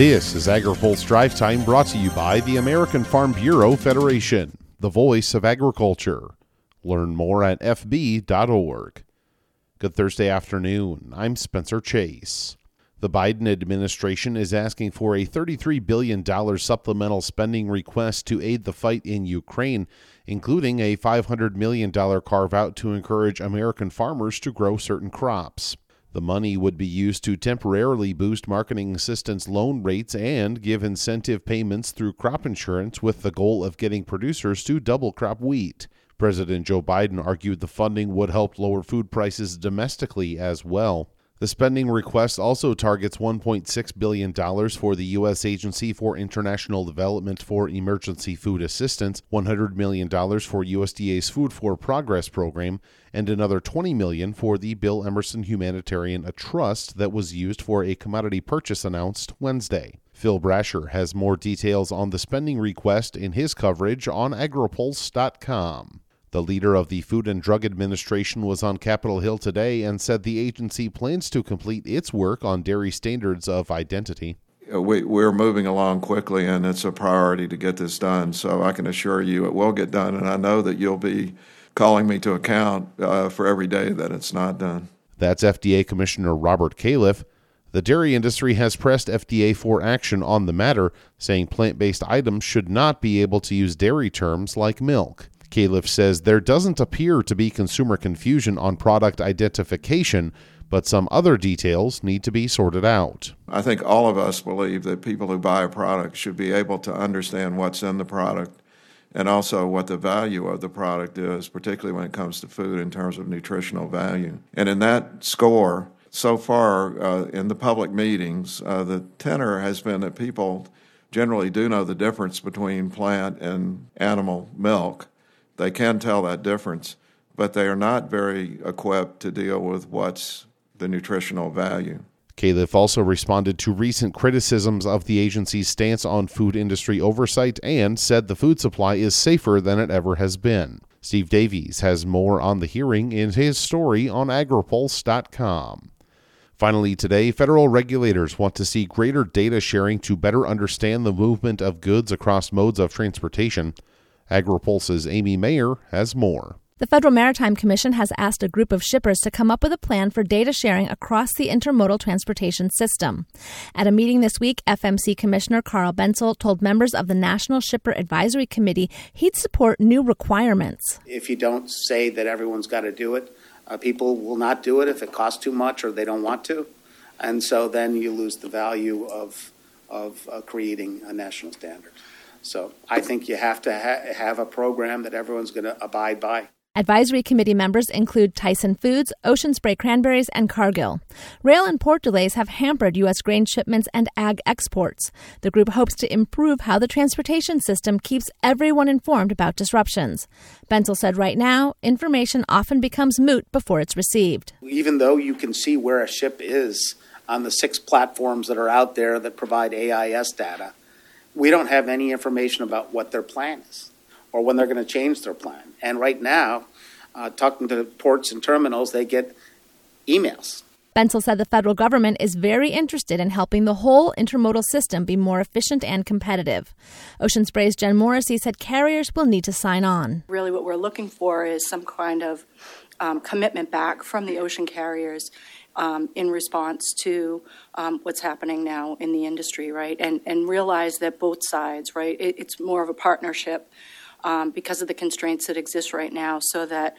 This is AgriPulse Drive Time brought to you by the American Farm Bureau Federation, the voice of agriculture. Learn more at fb.org. Good Thursday afternoon. I'm Spencer Chase. The Biden administration is asking for a $33 billion supplemental spending request to aid the fight in Ukraine, including a $500 million carve out to encourage American farmers to grow certain crops. The money would be used to temporarily boost marketing assistance loan rates and give incentive payments through crop insurance with the goal of getting producers to double crop wheat. President Joe Biden argued the funding would help lower food prices domestically as well. The spending request also targets $1.6 billion for the U.S. Agency for International Development for Emergency Food Assistance, $100 million for USDA's Food for Progress program, and another 20 million for the Bill Emerson Humanitarian Trust that was used for a commodity purchase announced Wednesday. Phil Brasher has more details on the spending request in his coverage on agripulse.com. The leader of the Food and Drug Administration was on Capitol Hill today and said the agency plans to complete its work on dairy standards of identity. Uh, we, we're moving along quickly, and it's a priority to get this done. So I can assure you it will get done, and I know that you'll be calling me to account uh, for every day that it's not done. That's FDA Commissioner Robert Califf. The dairy industry has pressed FDA for action on the matter, saying plant based items should not be able to use dairy terms like milk. Califf says there doesn't appear to be consumer confusion on product identification, but some other details need to be sorted out. I think all of us believe that people who buy a product should be able to understand what's in the product and also what the value of the product is, particularly when it comes to food in terms of nutritional value. And in that score, so far uh, in the public meetings, uh, the tenor has been that people generally do know the difference between plant and animal milk. They can tell that difference, but they are not very equipped to deal with what's the nutritional value. Califf also responded to recent criticisms of the agency's stance on food industry oversight and said the food supply is safer than it ever has been. Steve Davies has more on the hearing in his story on agripulse.com. Finally, today, federal regulators want to see greater data sharing to better understand the movement of goods across modes of transportation. AgriPulse's Amy Mayer has more. The Federal Maritime Commission has asked a group of shippers to come up with a plan for data sharing across the intermodal transportation system. At a meeting this week, FMC Commissioner Carl Bentzel told members of the National Shipper Advisory Committee he'd support new requirements. If you don't say that everyone's got to do it, uh, people will not do it if it costs too much or they don't want to. And so then you lose the value of, of uh, creating a national standard. So I think you have to ha- have a program that everyone's going to abide by. Advisory committee members include Tyson Foods, Ocean Spray Cranberries, and Cargill. Rail and port delays have hampered U.S. grain shipments and ag exports. The group hopes to improve how the transportation system keeps everyone informed about disruptions. Bentzel said right now, information often becomes moot before it's received. Even though you can see where a ship is on the six platforms that are out there that provide AIS data, we don't have any information about what their plan is or when they're going to change their plan. And right now, uh, talking to ports and terminals, they get emails. Bentzel said the federal government is very interested in helping the whole intermodal system be more efficient and competitive. Ocean Spray's Jen Morrissey said carriers will need to sign on. Really, what we're looking for is some kind of um, commitment back from the ocean carriers um, in response to um, what's happening now in the industry, right? And and realize that both sides, right? It, it's more of a partnership um, because of the constraints that exist right now, so that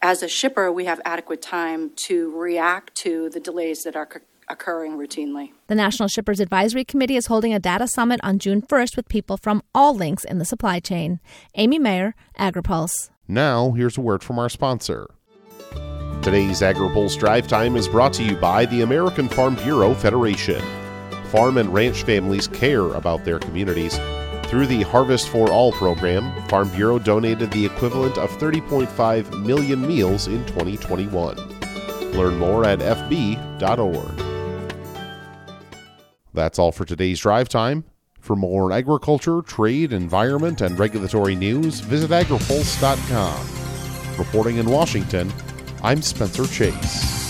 as a shipper, we have adequate time to react to the delays that are occurring routinely. The National Shippers Advisory Committee is holding a data summit on June 1st with people from all links in the supply chain. Amy Mayer, AgriPulse. Now, here's a word from our sponsor. Today's AgriPulse Drive Time is brought to you by the American Farm Bureau Federation. Farm and ranch families care about their communities. Through the Harvest for All program, Farm Bureau donated the equivalent of 30.5 million meals in 2021. Learn more at fb.org. That's all for today's drive time. For more agriculture, trade, environment, and regulatory news, visit agripulse.com. Reporting in Washington, I'm Spencer Chase.